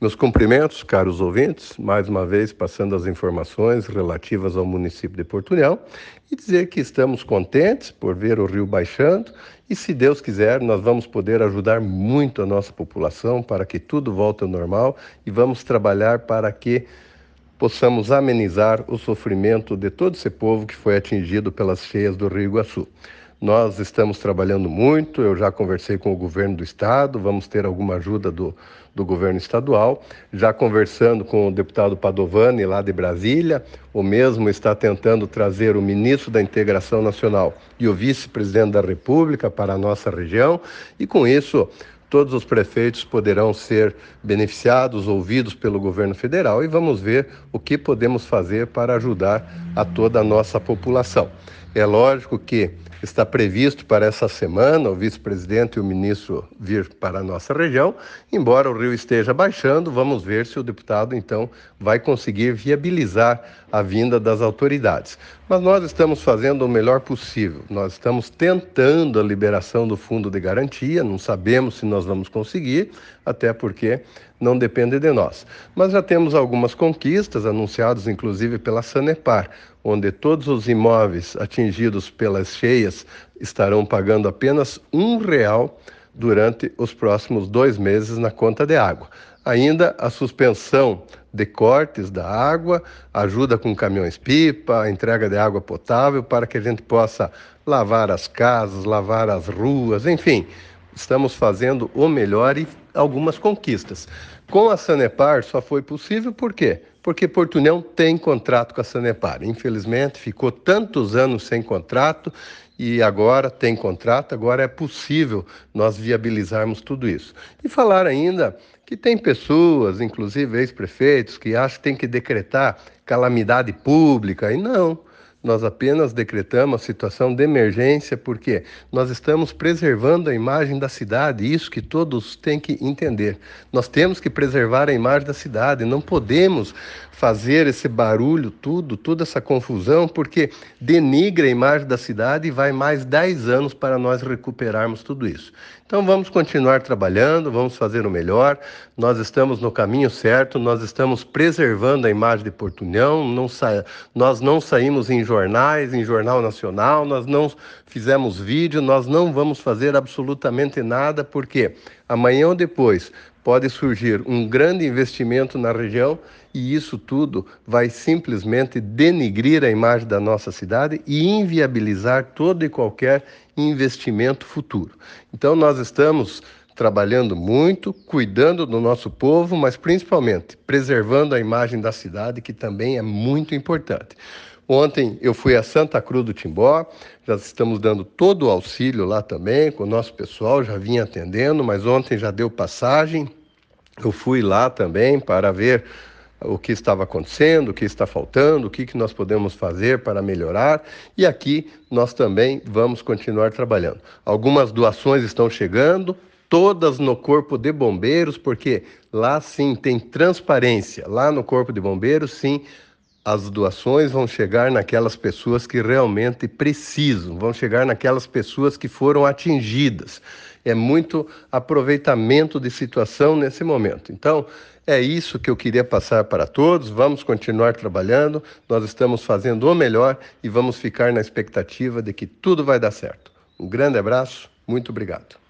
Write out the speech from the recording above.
Meus cumprimentos, caros ouvintes, mais uma vez passando as informações relativas ao município de Porto União e dizer que estamos contentes por ver o rio baixando e, se Deus quiser, nós vamos poder ajudar muito a nossa população para que tudo volte ao normal e vamos trabalhar para que possamos amenizar o sofrimento de todo esse povo que foi atingido pelas cheias do Rio Iguaçu. Nós estamos trabalhando muito, eu já conversei com o governo do estado, vamos ter alguma ajuda do, do governo estadual. Já conversando com o deputado Padovani, lá de Brasília, o mesmo está tentando trazer o ministro da Integração Nacional e o vice-presidente da República para a nossa região, e com isso todos os prefeitos poderão ser beneficiados, ouvidos pelo governo federal e vamos ver o que podemos fazer para ajudar a toda a nossa população. É lógico que está previsto para essa semana o vice-presidente e o ministro vir para a nossa região. Embora o rio esteja baixando, vamos ver se o deputado então vai conseguir viabilizar a vinda das autoridades. Mas nós estamos fazendo o melhor possível. Nós estamos tentando a liberação do fundo de garantia, não sabemos se nós vamos conseguir, até porque não depende de nós. Mas já temos algumas conquistas anunciadas inclusive pela Sanepar onde todos os imóveis atingidos pelas cheias estarão pagando apenas um real durante os próximos dois meses na conta de água. Ainda a suspensão de cortes da água, ajuda com caminhões-pipa, entrega de água potável para que a gente possa lavar as casas, lavar as ruas, enfim, estamos fazendo o melhor e algumas conquistas. Com a Sanepar só foi possível por quê? Porque Porto União tem contrato com a Sanepar. Infelizmente, ficou tantos anos sem contrato e agora tem contrato, agora é possível nós viabilizarmos tudo isso. E falar ainda que tem pessoas, inclusive ex-prefeitos, que acham que tem que decretar calamidade pública, e não nós apenas decretamos a situação de emergência porque nós estamos preservando a imagem da cidade, isso que todos têm que entender. Nós temos que preservar a imagem da cidade, não podemos fazer esse barulho, tudo, toda essa confusão, porque denigra a imagem da cidade e vai mais 10 anos para nós recuperarmos tudo isso. Então vamos continuar trabalhando, vamos fazer o melhor. Nós estamos no caminho certo, nós estamos preservando a imagem de Porto União, não nós não saímos em jornais, em jornal nacional, nós não fizemos vídeo, nós não vamos fazer absolutamente nada, porque amanhã ou depois pode surgir um grande investimento na região e isso tudo vai simplesmente denigrir a imagem da nossa cidade e inviabilizar todo e qualquer investimento futuro. Então, nós estamos trabalhando muito, cuidando do nosso povo, mas principalmente preservando a imagem da cidade, que também é muito importante. Ontem eu fui a Santa Cruz do Timbó, já estamos dando todo o auxílio lá também, com o nosso pessoal, já vinha atendendo, mas ontem já deu passagem eu fui lá também para ver o que estava acontecendo, o que está faltando, o que, que nós podemos fazer para melhorar. E aqui nós também vamos continuar trabalhando. Algumas doações estão chegando, todas no Corpo de Bombeiros, porque lá sim tem transparência. Lá no Corpo de Bombeiros, sim, as doações vão chegar naquelas pessoas que realmente precisam, vão chegar naquelas pessoas que foram atingidas é muito aproveitamento de situação nesse momento. Então, é isso que eu queria passar para todos. Vamos continuar trabalhando, nós estamos fazendo o melhor e vamos ficar na expectativa de que tudo vai dar certo. Um grande abraço, muito obrigado.